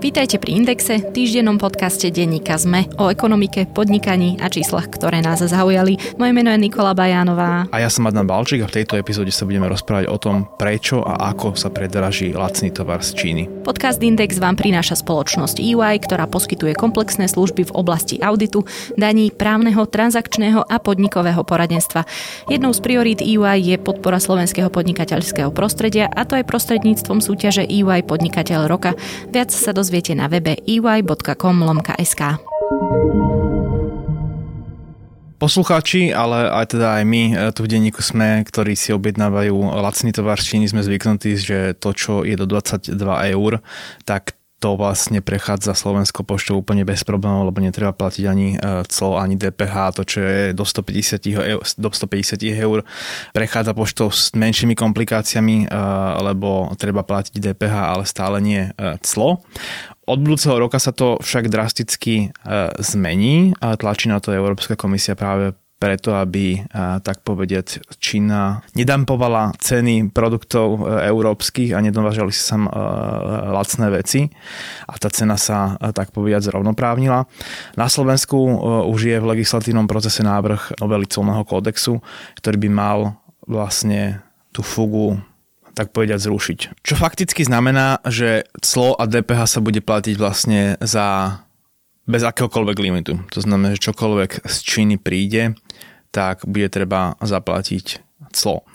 Vítajte pri Indexe, týždennom podcaste denníka ZME o ekonomike, podnikaní a číslach, ktoré nás zaujali. Moje meno je Nikola Bajánová. A ja som Adnan Balčík a v tejto epizóde sa budeme rozprávať o tom, prečo a ako sa predraží lacný tovar z Číny. Podcast Index vám prináša spoločnosť EY, ktorá poskytuje komplexné služby v oblasti auditu, daní, právneho, transakčného a podnikového poradenstva. Jednou z priorít EY je podpora slovenského podnikateľského prostredia a to aj prostredníctvom súťaže EY Podnikateľ roka. Viac sa dozviete dozviete na webe ey.com lomka.sk. Poslucháči, ale aj teda aj my e, tu v denníku sme, ktorí si objednávajú lacný tovar z Číny, sme zvyknutí, že to, čo je do 22 eur, tak to vlastne prechádza Slovenskou poštou úplne bez problémov, lebo netreba platiť ani e, clo, ani DPH, to čo je do 150 eur, do 150 eur prechádza poštou s menšími komplikáciami, e, lebo treba platiť DPH, ale stále nie e, clo. Od budúceho roka sa to však drasticky zmení. Tlačí na to Európska komisia práve preto, aby tak povediať Čína nedampovala ceny produktov e, európskych a nedovážali sa sam e, lacné veci a tá cena sa tak povediať zrovnoprávnila. Na Slovensku e, už je v legislatívnom procese návrh novely colného kódexu, ktorý by mal vlastne tú fugu tak povedať zrušiť. Čo fakticky znamená, že clo a DPH sa bude platiť vlastne za bez akéhokoľvek limitu. To znamená, že čokoľvek z Číny príde, tak bude treba zaplatiť clo.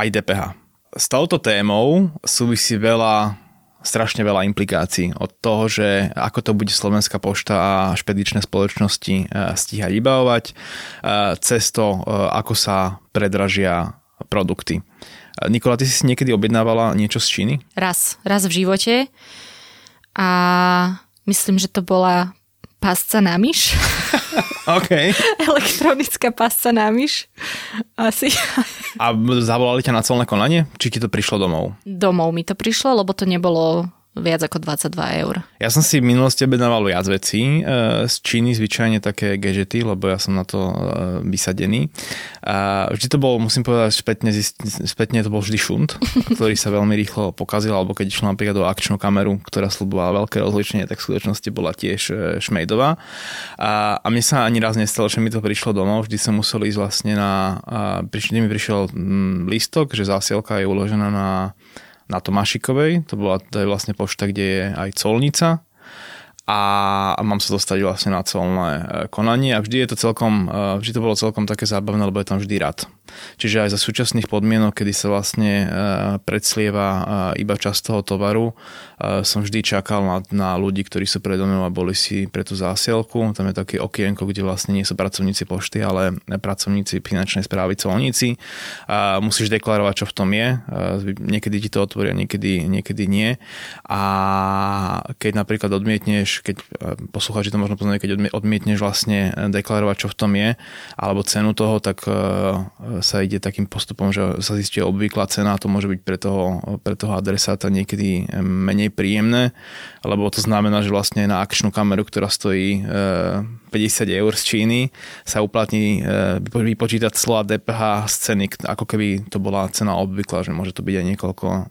Aj DPH. S touto témou súvisí veľa strašne veľa implikácií od toho, že ako to bude Slovenská pošta a špedičné spoločnosti eh, stíhať vybavovať, eh, cez to, eh, ako sa predražia produkty. Nikola, ty si niekedy objednávala niečo z Číny? Raz, raz v živote a myslím, že to bola pasca na myš. OK. Elektronická pasca na myš. Asi. A zavolali ťa na celné konanie? Či ti to prišlo domov? Domov mi to prišlo, lebo to nebolo viac ako 22 eur. Ja som si v minulosti objednával viac vecí. E, z Číny zvyčajne také gadgety, lebo ja som na to e, vysadený. A vždy to bol, musím povedať, spätne, spätne to bol vždy šunt, ktorý sa veľmi rýchlo pokazil, alebo keď išlo napríklad do akčnú kameru, ktorá slubovala veľké rozličenie, tak v skutočnosti bola tiež e, šmejdová. A, a mne sa ani raz nestalo, že mi to prišlo domov, vždy som musel ísť vlastne na... Vždy mi prišiel mm, lístok, že zásielka je uložená na na Tomášikovej, to, bola, to je vlastne pošta, kde je aj colnica. A mám sa dostať vlastne na colné e, konanie. A vždy je to celkom, e, vždy to bolo celkom také zábavné, lebo je tam vždy rad. Čiže aj za súčasných podmienok, kedy sa vlastne e, predslieva iba časť toho tovaru, som vždy čakal na, na ľudí, ktorí sú predo mnou a boli si pre tú zásielku. Tam je také okienko, kde vlastne nie sú pracovníci pošty, ale pracovníci finančnej správy colníci. A musíš deklarovať, čo v tom je. Niekedy ti to otvoria, niekedy, niekedy nie. A keď napríklad odmietneš keď e, poslucháči to možno poznajú, keď odmietneš vlastne e, deklarovať, čo v tom je, alebo cenu toho, tak e, sa ide takým postupom, že sa zistí obvyklá cena to môže byť pre toho, pre toho adresáta niekedy menej príjemné, lebo to znamená, že vlastne na akčnú kameru, ktorá stojí 50 eur z Číny sa uplatní e, vypočítať slova DPH z ceny, ako keby to bola cena obvyklá, že môže to byť aj niekoľko e,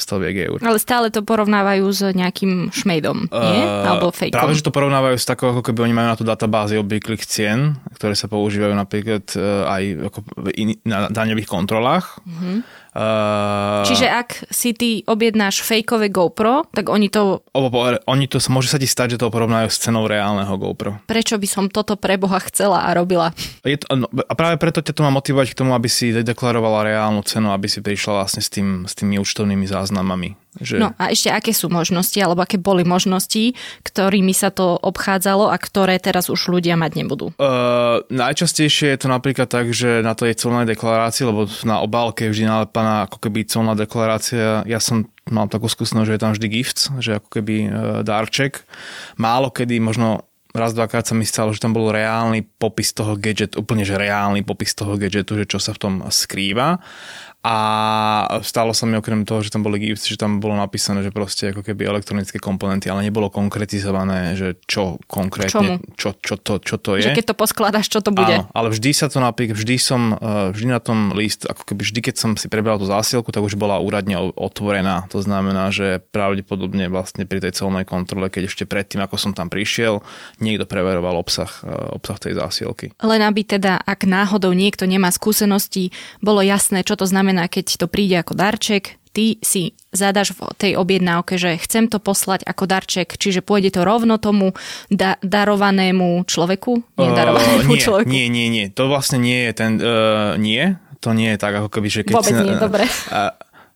stoviek eur. Ale stále to porovnávajú s nejakým šmejdom, nie? Uh, Alebo fejkom. Práve, že to porovnávajú s takou, ako keby oni majú na tú databázy obvyklých cien, ktoré sa používajú napríklad aj ako in, na daňových kontrolách. Uh-huh Uh, Čiže ak si ty objednáš fejkové GoPro, tak oni to... Oni to, môže sa ti stať, že to porovnajú s cenou reálneho GoPro. Prečo by som toto pre Boha chcela a robila? Je to, no, a práve preto ťa to má motivovať k tomu, aby si deklarovala reálnu cenu, aby si prišla vlastne s, tým, s tými účtovnými záznamami. Že... No a ešte aké sú možnosti, alebo aké boli možnosti, ktorými sa to obchádzalo a ktoré teraz už ľudia mať nebudú? Uh, najčastejšie je to napríklad tak, že na to je celná deklarácia, lebo na obálke vždy nalepaná ako keby celná deklarácia. Ja som mal takú skúsenosť, že je tam vždy gift, že ako keby uh, dárček. Málo kedy možno raz, dvakrát sa mi stalo, že tam bol reálny popis toho gadgetu, úplne že reálny popis toho gadgetu, že čo sa v tom skrýva a stalo sa mi okrem toho, že tam boli gifs, že tam bolo napísané, že proste ako keby elektronické komponenty, ale nebolo konkretizované, že čo konkrétne, čo, čo, to, čo to je. Že keď to poskladaš, čo to bude. Áno, ale vždy sa to napík, vždy som, eh, vždy na tom list, ako keby vždy, keď som si prebral tú zásielku, tak už bola úradne otvorená. To znamená, že pravdepodobne vlastne pri tej celnej kontrole, keď ešte predtým, ako som tam prišiel, niekto preveroval obsah, eh, obsah tej zásielky. Len aby teda, ak náhodou niekto nemá skúsenosti, bolo jasné, čo to znamená znamená, keď to príde ako darček, ty si zadaš v tej objednávke, že chcem to poslať ako darček, čiže pôjde to rovno tomu da- darovanému človeku? Nie, uh, darovanému nie, človeku. Nie, nie, nie. To vlastne nie je ten... Uh, nie, to nie je tak, ako keby, že keď... Vôbec si, nie, uh, dobre. Uh,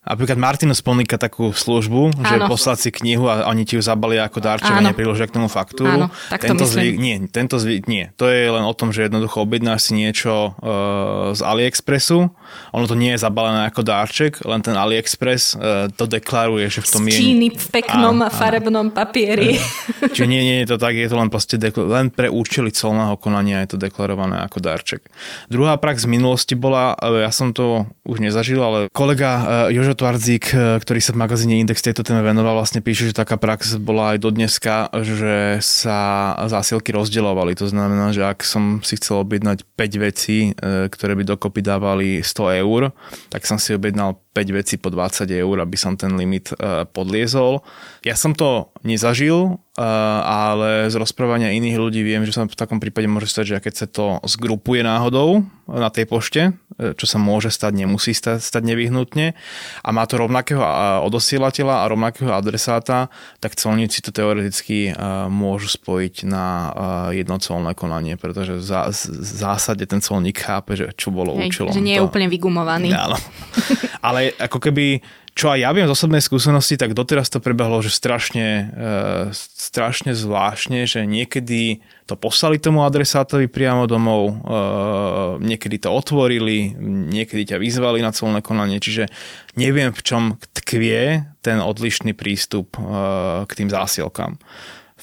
Napríklad Martinus ponúka takú službu, Áno. že poslať si knihu a oni ti ju zabalia ako darček a nepriložia k tomu faktúru. Áno, tak to tento zvyk, nie, tento zvyk, nie. To je len o tom, že jednoducho objednáš si niečo uh, z AliExpressu, ono to nie je zabalené ako darček, len ten AliExpress uh, to deklaruje, že v tom z je... Číny v peknom áno, farebnom papieri. Čiže nie, nie je to tak, je to len proste dekl- len pre účely colného konania je to deklarované ako darček. Druhá prax z minulosti bola, ja som to už nezažil, ale kolega uh, Jožo Tvardzík, e, ktorý sa v magazíne Index tejto téme venoval, vlastne píše, že taká prax bola aj do dneska, že sa zásielky rozdielovali. To znamená, že ak som si chcel objednať 5 vecí, e, ktoré by dokopy dávali 100 eur, tak som si objednal 5 vecí po 20 eur, aby som ten limit e, podliezol. Ja som to nezažil, ale z rozprávania iných ľudí viem, že sa v takom prípade môže stať, že keď sa to zgrupuje náhodou na tej pošte, čo sa môže stať, nemusí stať, stať nevyhnutne a má to rovnakého odosielateľa a rovnakého adresáta, tak colníci to teoreticky môžu spojiť na jedno colné konanie, pretože v zásade ten colník chápe, že čo bolo Hej, účelom. Že nie je to... úplne vygumovaný. Áno. Ale ako keby čo aj ja viem z osobnej skúsenosti, tak doteraz to prebehlo, že strašne, e, strašne zvláštne, že niekedy to poslali tomu adresátovi priamo domov, e, niekedy to otvorili, niekedy ťa vyzvali na celné konanie, čiže neviem v čom tkvie ten odlišný prístup e, k tým zásielkám.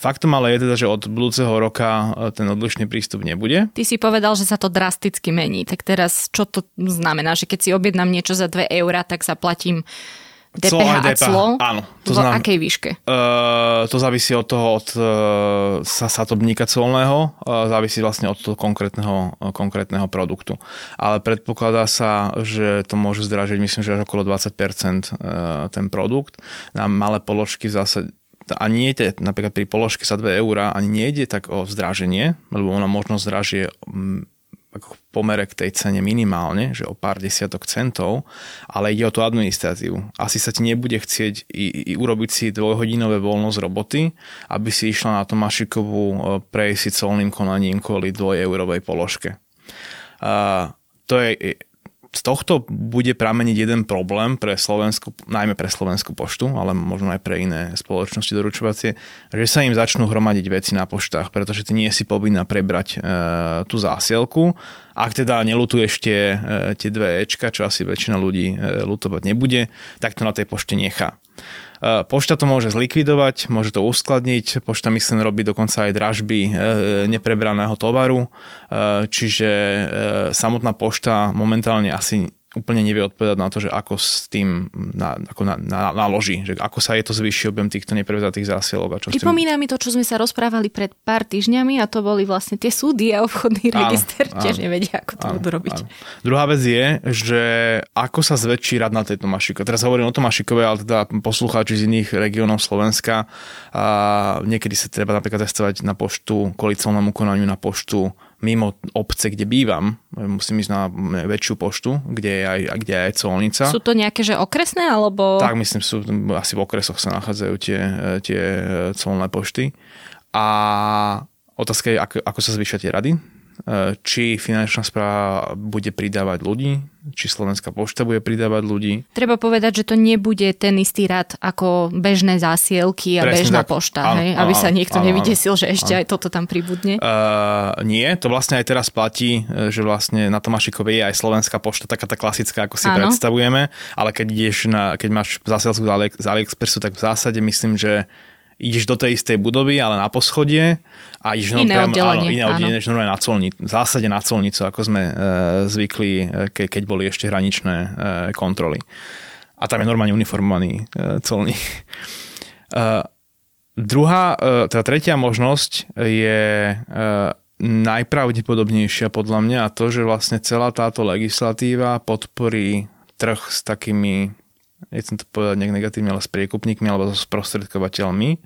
Faktom ale je teda, že od budúceho roka e, ten odlišný prístup nebude. Ty si povedal, že sa to drasticky mení. Tak teraz čo to znamená? Že keď si objednám niečo za 2 eurá, tak zaplatím DPH a clo? Áno. To v znam, akej výške? Uh, to závisí od toho, od uh, sa, satobníka colného, uh, závisí vlastne od toho konkrétneho, uh, konkrétneho produktu. Ale predpokladá sa, že to môže zdražiť, myslím, že až okolo 20% uh, ten produkt. Na malé položky v zásade a nie je napríklad pri položke sa 2 eurá, ani nejde tak o zdraženie, lebo ona možno zdražie mm, ako pomere k tej cene minimálne, že o pár desiatok centov, ale ide o tú administratívu. Asi sa ti nebude chcieť i, i urobiť si dvojhodinové voľno z roboty, aby si išla na Tomášikovú e, prejsť si colným konaním kvôli dvojeurovej položke. Uh, to je z tohto bude prameniť jeden problém pre Slovensku, najmä pre Slovenskú poštu, ale možno aj pre iné spoločnosti doručovacie, že sa im začnú hromadiť veci na poštách, pretože ty nie si povinná prebrať e, tú zásielku. Ak teda nelutuješ tie, e, tie dve Ečka, čo asi väčšina ľudí e, lutovať nebude, tak to na tej pošte nechá. E, pošta to môže zlikvidovať, môže to uskladniť. Pošta myslím robí dokonca aj dražby e, neprebraného tovaru, e, čiže samotná pošta momentálne asi úplne nevie odpovedať na to, že ako s tým na, ako na, na, naloží, že ako sa je to zvýši objem týchto neprevzatých zásielok. A čo Pripomína tým... mi to, čo sme sa rozprávali pred pár týždňami a to boli vlastne tie súdy a obchodný áno, register, áno, tiež nevedia, ako to áno, budú robiť. Áno. Druhá vec je, že ako sa zväčší rad na tejto mašike. Teraz hovorím o tom mašikove, ale teda poslucháči z iných regiónov Slovenska a niekedy sa treba napríklad testovať na poštu, kvôli celnému konaniu na poštu mimo obce, kde bývam, musím ísť na väčšiu poštu, kde je aj, kde je aj colnica. Sú to nejaké, že okresné, alebo... Tak, myslím, sú asi v okresoch sa nachádzajú tie, tie colné pošty. A otázka je, ako, ako sa zvyšia tie rady či finančná správa bude pridávať ľudí, či Slovenská pošta bude pridávať ľudí. Treba povedať, že to nebude ten istý rad ako bežné zásielky a Presne bežná tak. pošta, áno, hej? aby áno, sa niekto áno, nevydesil, že ešte áno. aj toto tam pribudne. Uh, nie, to vlastne aj teraz platí, e, že vlastne na Tomášikovej je aj Slovenská pošta, taká tá klasická, ako si áno. predstavujeme, ale keď ideš na, keď máš zásielku z AliExpressu, tak v zásade myslím, že ideš do tej istej budovy, ale na poschodie a ideš iné priamo, oddelenie, áno, iné oddelenie, než normálne na colnicu, v zásade na colnicu, ako sme e, zvykli, ke, keď boli ešte hraničné e, kontroly. A tam je normálne uniformovaný e, colník. E, druhá, e, teda tretia možnosť je e, najpravdepodobnejšia podľa mňa a to, že vlastne celá táto legislatíva podporí trh s takými nechcem to povedať nejak negatívne, ale s priekupníkmi alebo so sprostredkovateľmi.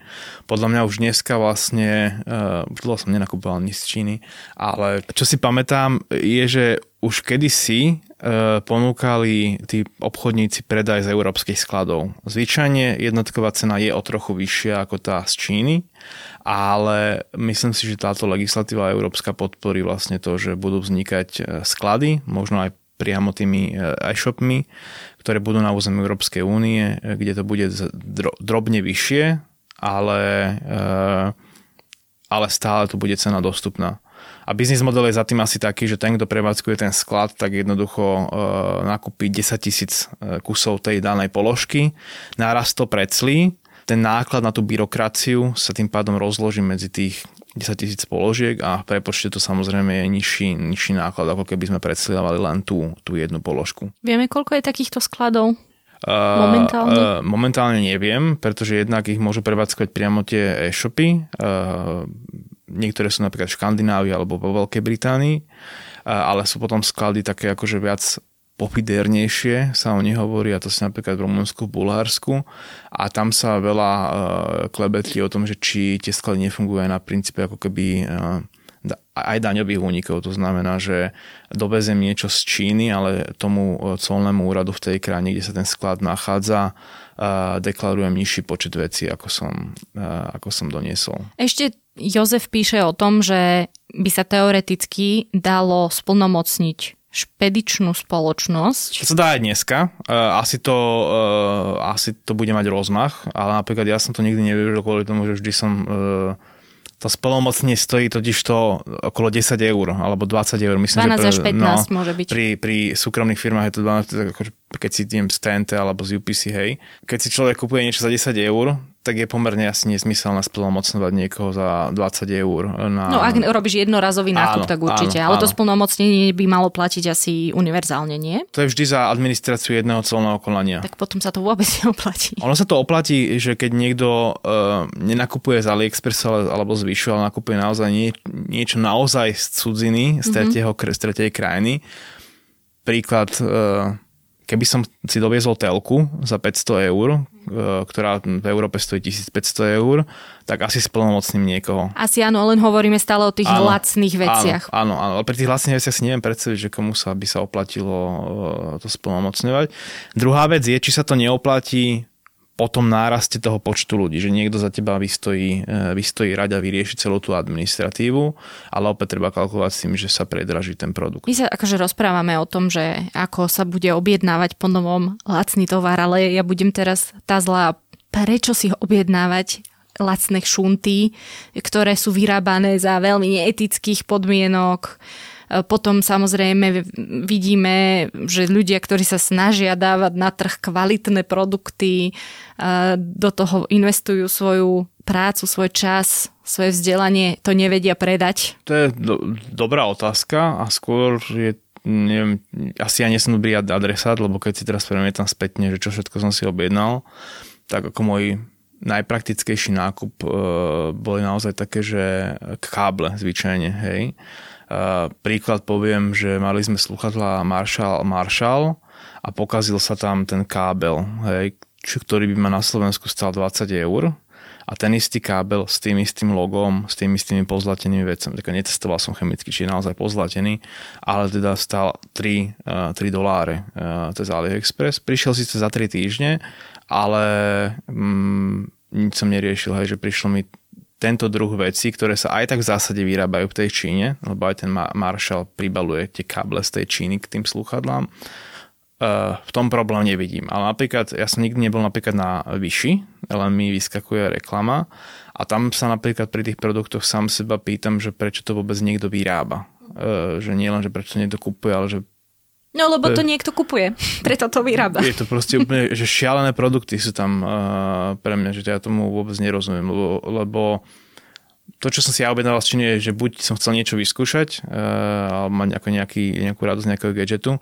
Podľa mňa už dneska vlastne, uh, dlho som nenakupoval nič z Číny, ale čo si pamätám je, že už kedysi uh, ponúkali tí obchodníci predaj z európskych skladov. Zvyčajne jednotková cena je o trochu vyššia ako tá z Číny, ale myslím si, že táto legislatíva európska podporí vlastne to, že budú vznikať e, sklady, možno aj priamo tými e-shopmi, ktoré budú na území Európskej únie, e, kde to bude drobne vyššie, ale, e, ale stále tu bude cena dostupná. A biznis model je za tým asi taký, že ten, kto prevádzkuje ten sklad, tak jednoducho nakúpi 10 tisíc kusov tej danej položky, náraz to preclí, ten náklad na tú byrokraciu sa tým pádom rozloží medzi tých 10 tisíc položiek a v prepočte to samozrejme je nižší, nižší náklad, ako keby sme predstavovali len tú, tú jednu položku. Vieme, koľko je takýchto skladov? Momentálne? Uh, uh, momentálne neviem, pretože jednak ich môžu prevádzkovať priamo tie e-shopy. Uh, niektoré sú napríklad v Škandinávii alebo vo Veľkej Británii, ale sú potom sklady také akože viac popidernejšie sa o nich hovorí a to si napríklad v Rumunsku, v Bulharsku a tam sa veľa uh, klebetí o tom, že či tie sklady nefungujú aj na princípe ako keby uh, aj daňových únikov. To znamená, že dovezem niečo z Číny, ale tomu e, colnému úradu v tej krajine, kde sa ten sklad nachádza, deklarujem nižší počet vecí, ako som, ako som doniesol. Ešte Jozef píše o tom, že by sa teoreticky dalo splnomocniť špedičnú spoločnosť. To sa dá aj dneska. Uh, asi, to, uh, asi to bude mať rozmach, ale napríklad ja som to nikdy nevyužil kvôli tomu, že vždy som uh, to spolomocne stojí totiž to okolo 10 eur alebo 20 eur. Myslím, 12 že pre, až 15 no, môže byť. Pri, pri súkromných firmách je to 12, akože keď si idem z TNT alebo z UPC, hej. Keď si človek kupuje niečo za 10 eur, tak je pomerne asi nesmyselné splnomocňovať niekoho za 20 eur. Na... No ak robíš jednorazový nákup, áno, tak určite. Áno, ale áno. to splnomocnenie by malo platiť asi univerzálne, nie? To je vždy za administráciu jedného colného konania. Tak potom sa to vôbec neoplatí. Ono sa to oplatí, že keď niekto uh, nenakupuje z AliExpress alebo z Vyšu, ale nakupuje naozaj nie, niečo naozaj z cudziny, z, mm-hmm. tretieho, z tretej krajiny. Príklad... Uh, keby som si doviezol telku za 500 eur, e, ktorá v Európe stojí 1500 eur, tak asi splnomocním niekoho. Asi áno, len hovoríme stále o tých áno, lacných veciach. Áno, áno, ale pri tých lacných veciach si neviem predstaviť, že komu sa by sa oplatilo e, to splnomocňovať. Druhá vec je, či sa to neoplatí po tom náraste toho počtu ľudí, že niekto za teba vystojí, e, vystojí rať a vyrieši celú tú administratívu, ale opäť treba kalkulovať s tým, že sa predraží ten produkt. My sa akože rozprávame o tom, že ako sa bude objednávať po novom lacný tovar, ale ja budem teraz tá zlá, prečo si ho objednávať lacné šunty, ktoré sú vyrábané za veľmi neetických podmienok, potom samozrejme vidíme, že ľudia, ktorí sa snažia dávať na trh kvalitné produkty, do toho investujú svoju prácu, svoj čas, svoje vzdelanie, to nevedia predať? To je do, dobrá otázka a skôr je neviem, asi ja nie som dobrý adresát, lebo keď si teraz premietam spätne, že čo všetko som si objednal, tak ako môj najpraktickejší nákup e, boli naozaj také, že káble zvyčajne, hej. Uh, príklad poviem, že mali sme sluchadla Marshall, Marshall a pokazil sa tam ten kábel, hej, ktorý by ma na Slovensku stal 20 eur a ten istý kábel s tým istým logom, s tými istými pozlatenými vecami. Tak netestoval som chemicky, či je naozaj pozlatený, ale teda stal 3, uh, 3 doláre uh, cez AliExpress. Prišiel síce za 3 týždne, ale mm, nič som neriešil, hej, že prišlo mi tento druh vecí, ktoré sa aj tak v zásade vyrábajú v tej Číne, lebo aj ten Marshall pribaluje tie káble z tej Číny k tým slúchadlám, Uh, v tom problém nevidím. Ale napríklad, ja som nikdy nebol napríklad na Vyši, len mi vyskakuje reklama a tam sa napríklad pri tých produktoch sám seba pýtam, že prečo to vôbec niekto vyrába. Uh, že nie len, že prečo niekto kupuje, ale že No lebo to, to niekto kupuje, preto to vyrába. Je to proste úplne, že šialené produkty sú tam uh, pre mňa, že ja tomu vôbec nerozumiem, lebo, lebo to, čo som si ja objednal z Číny, je, že buď som chcel niečo vyskúšať, uh, alebo mať ako nejaký, nejakú radosť nejakého gadgetu,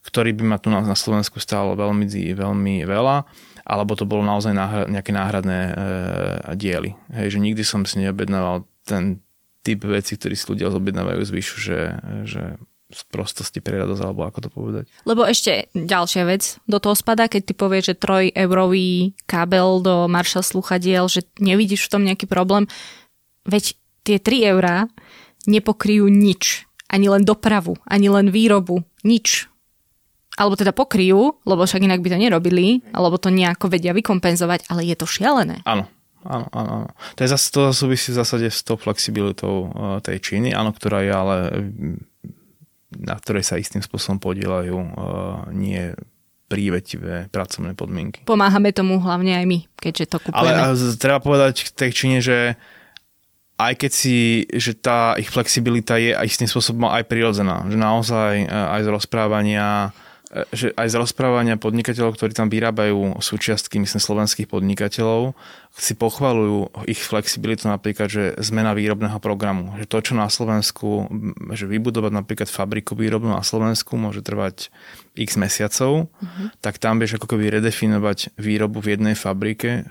ktorý by ma tu na, na Slovensku stál veľmi, veľmi veľa, alebo to bolo naozaj náhrad, nejaké náhradné uh, diely. Hej, že nikdy som si neobjednával ten typ veci, ktorý si ľudia zobjednávajú zvyšu, že, že z prostosti pre radosť, alebo ako to povedať. Lebo ešte ďalšia vec do toho spadá, keď ty povieš, že trojeurový kábel do Marshall sluchadiel, že nevidíš v tom nejaký problém. Veď tie 3 eurá nepokryjú nič. Ani len dopravu, ani len výrobu. Nič. Alebo teda pokryjú, lebo však inak by to nerobili, alebo to nejako vedia vykompenzovať, ale je to šialené. Áno, áno, áno. áno. To, je zase, to súvisí v zásade s tou flexibilitou eh, tej Číny, áno, ktorá je ale na ktorej sa istým spôsobom podielajú uh, nie prívetivé pracovné podmienky. Pomáhame tomu hlavne aj my, keďže to kupujeme. Ale treba povedať k tej Číne, že aj keď si, že tá ich flexibilita je istým spôsobom aj prirodzená, že naozaj uh, aj z rozprávania že aj z rozprávania podnikateľov, ktorí tam vyrábajú súčiastky, myslím, slovenských podnikateľov, si pochvalujú ich flexibilitu napríklad, že zmena výrobného programu. Že to, čo na Slovensku, že vybudovať napríklad fabriku výrobnú na Slovensku môže trvať x mesiacov, uh-huh. tak tam vieš ako keby redefinovať výrobu v jednej fabrike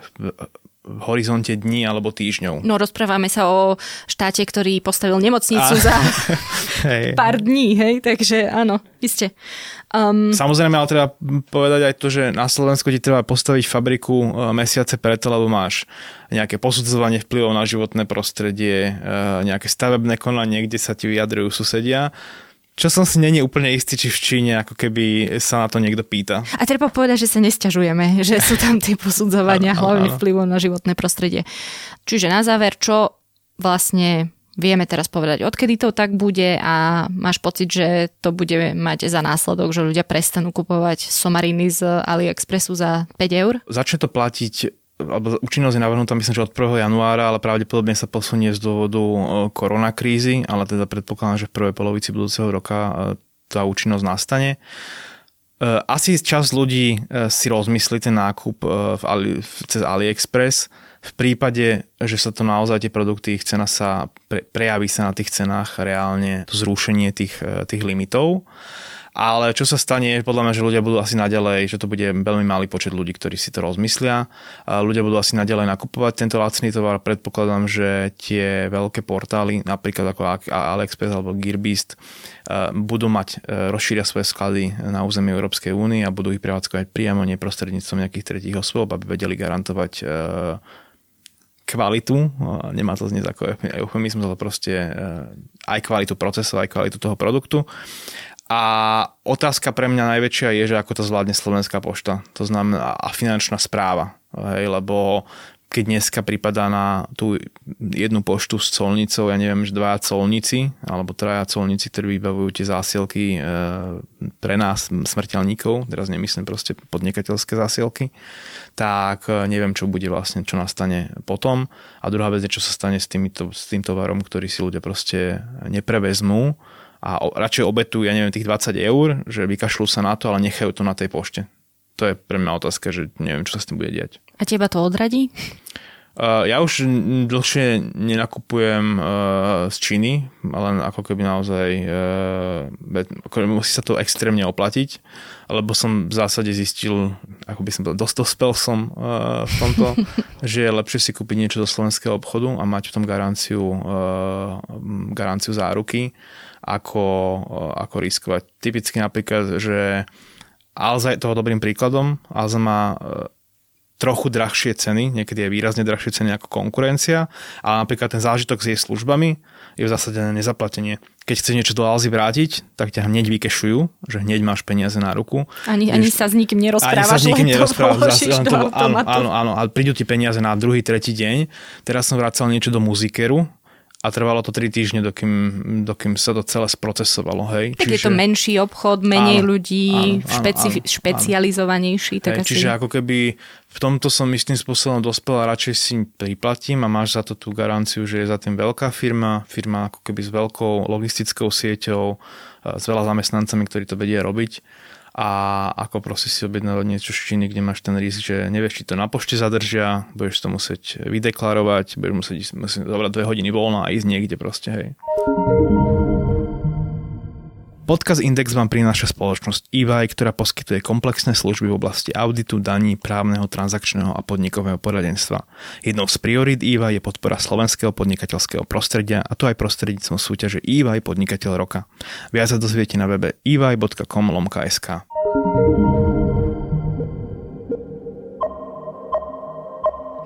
horizonte dní alebo týždňov. No rozprávame sa o štáte, ktorý postavil nemocnicu a... za hej. pár dní, hej, takže áno, ste. Um... Samozrejme, ale treba povedať aj to, že na Slovensku ti treba postaviť fabriku e, mesiace preto, lebo máš nejaké posudzovanie vplyvov na životné prostredie, e, nejaké stavebné konanie, kde sa ti vyjadrujú susedia čo som si není úplne istý, či v Číne ako keby sa na to niekto pýta. A treba povedať, že sa nesťažujeme, že sú tam tie posudzovania hlavne vplyvom na životné prostredie. Čiže na záver, čo vlastne vieme teraz povedať, odkedy to tak bude a máš pocit, že to bude mať za následok, že ľudia prestanú kupovať somariny z AliExpressu za 5 eur? Začne to platiť alebo účinnosť je navrhnutá myslím, že od 1. januára, ale pravdepodobne sa posunie z dôvodu e, koronakrízy, ale teda predpokladám, že v prvej polovici budúceho roka e, tá účinnosť nastane. E, asi čas ľudí si rozmyslí ten nákup v Ali, cez AliExpress v prípade, že sa to naozaj tie produkty, ich cena sa pre, prejaví sa na tých cenách reálne to zrušenie tých, tých limitov. Ale čo sa stane, podľa mňa, že ľudia budú asi naďalej, že to bude veľmi malý počet ľudí, ktorí si to rozmyslia. Ľudia budú asi naďalej nakupovať tento lacný tovar. Predpokladám, že tie veľké portály, napríklad ako AliExpress alebo Gearbest, budú mať, e, rozšíria svoje sklady na území Európskej únie a budú ich prevádzkovať priamo, neprostredníctvom nejakých tretích osôb, aby vedeli garantovať e, kvalitu, nemá to znieť ako eufemizmus, ale proste e, aj kvalitu procesov, aj kvalitu toho produktu. A otázka pre mňa najväčšia je, že ako to zvládne Slovenská pošta. To znamená a finančná správa. Hej, lebo keď dneska prípada na tú jednu poštu s colnicou, ja neviem, že dvaja colníci, alebo traja colníci, ktorí vybavujú tie zásielky e, pre nás, smrteľníkov, teraz nemyslím proste podnikateľské zásielky, tak e, neviem, čo bude vlastne, čo nastane potom. A druhá vec je, čo sa stane s, týmito, s tým tovarom, ktorý si ľudia proste neprevezmú a radšej obetujú, ja neviem, tých 20 eur, že vykašľú sa na to, ale nechajú to na tej pošte. To je pre mňa otázka, že neviem, čo sa s tým bude diať. A teba to odradí? Uh, ja už dlhšie nenakupujem uh, z Číny, len ako keby naozaj uh, musí sa to extrémne oplatiť, lebo som v zásade zistil, ako by som dosť dospel som uh, v tomto, že je lepšie si kúpiť niečo zo slovenského obchodu a mať v tom garanciu, uh, garanciu záruky ako, ako riskovať. Typicky napríklad, že Alza je toho dobrým príkladom. Alza má e, trochu drahšie ceny, niekedy je výrazne drahšie ceny ako konkurencia, ale napríklad ten zážitok s jej službami je v zásade nezaplatenie. Keď chceš niečo do Alzy vrátiť, tak ťa hneď vykešujú, že hneď máš peniaze na ruku. Ani, ani sa s nikým nerozprávaš, ani sa s nikým nerozprávaš, len to, áno, áno, áno, ale prídu ti peniaze na druhý, tretí deň. Teraz som vracal niečo do muzikeru a trvalo to 3 týždne, dokým, dokým sa to celé sprocesovalo. Hej. Tak čiže... je to menší obchod, menej áno, ľudí, áno, špeci- áno, špecializovanejší. Tak hej, asi... Čiže ako keby v tomto som istým spôsobom dospel a radšej si priplatím a máš za to tú garanciu, že je za tým veľká firma, firma ako keby s veľkou logistickou sieťou, s veľa zamestnancami, ktorí to vedia robiť a ako proste si objednávať niečo z Číny, kde máš ten risk, že nevieš, či to na pošte zadržia, budeš to musieť vydeklarovať, budeš musieť ísť, musieť zobrať dve hodiny voľna a ísť niekde proste, hej. Podcast Index vám prináša spoločnosť EY, ktorá poskytuje komplexné služby v oblasti auditu, daní, právneho, transakčného a podnikového poradenstva. Jednou z priorít EY je podpora slovenského podnikateľského prostredia a to aj prostredníctvom súťaže EY Podnikateľ roka. Viac sa dozviete na webe ey.com.sk.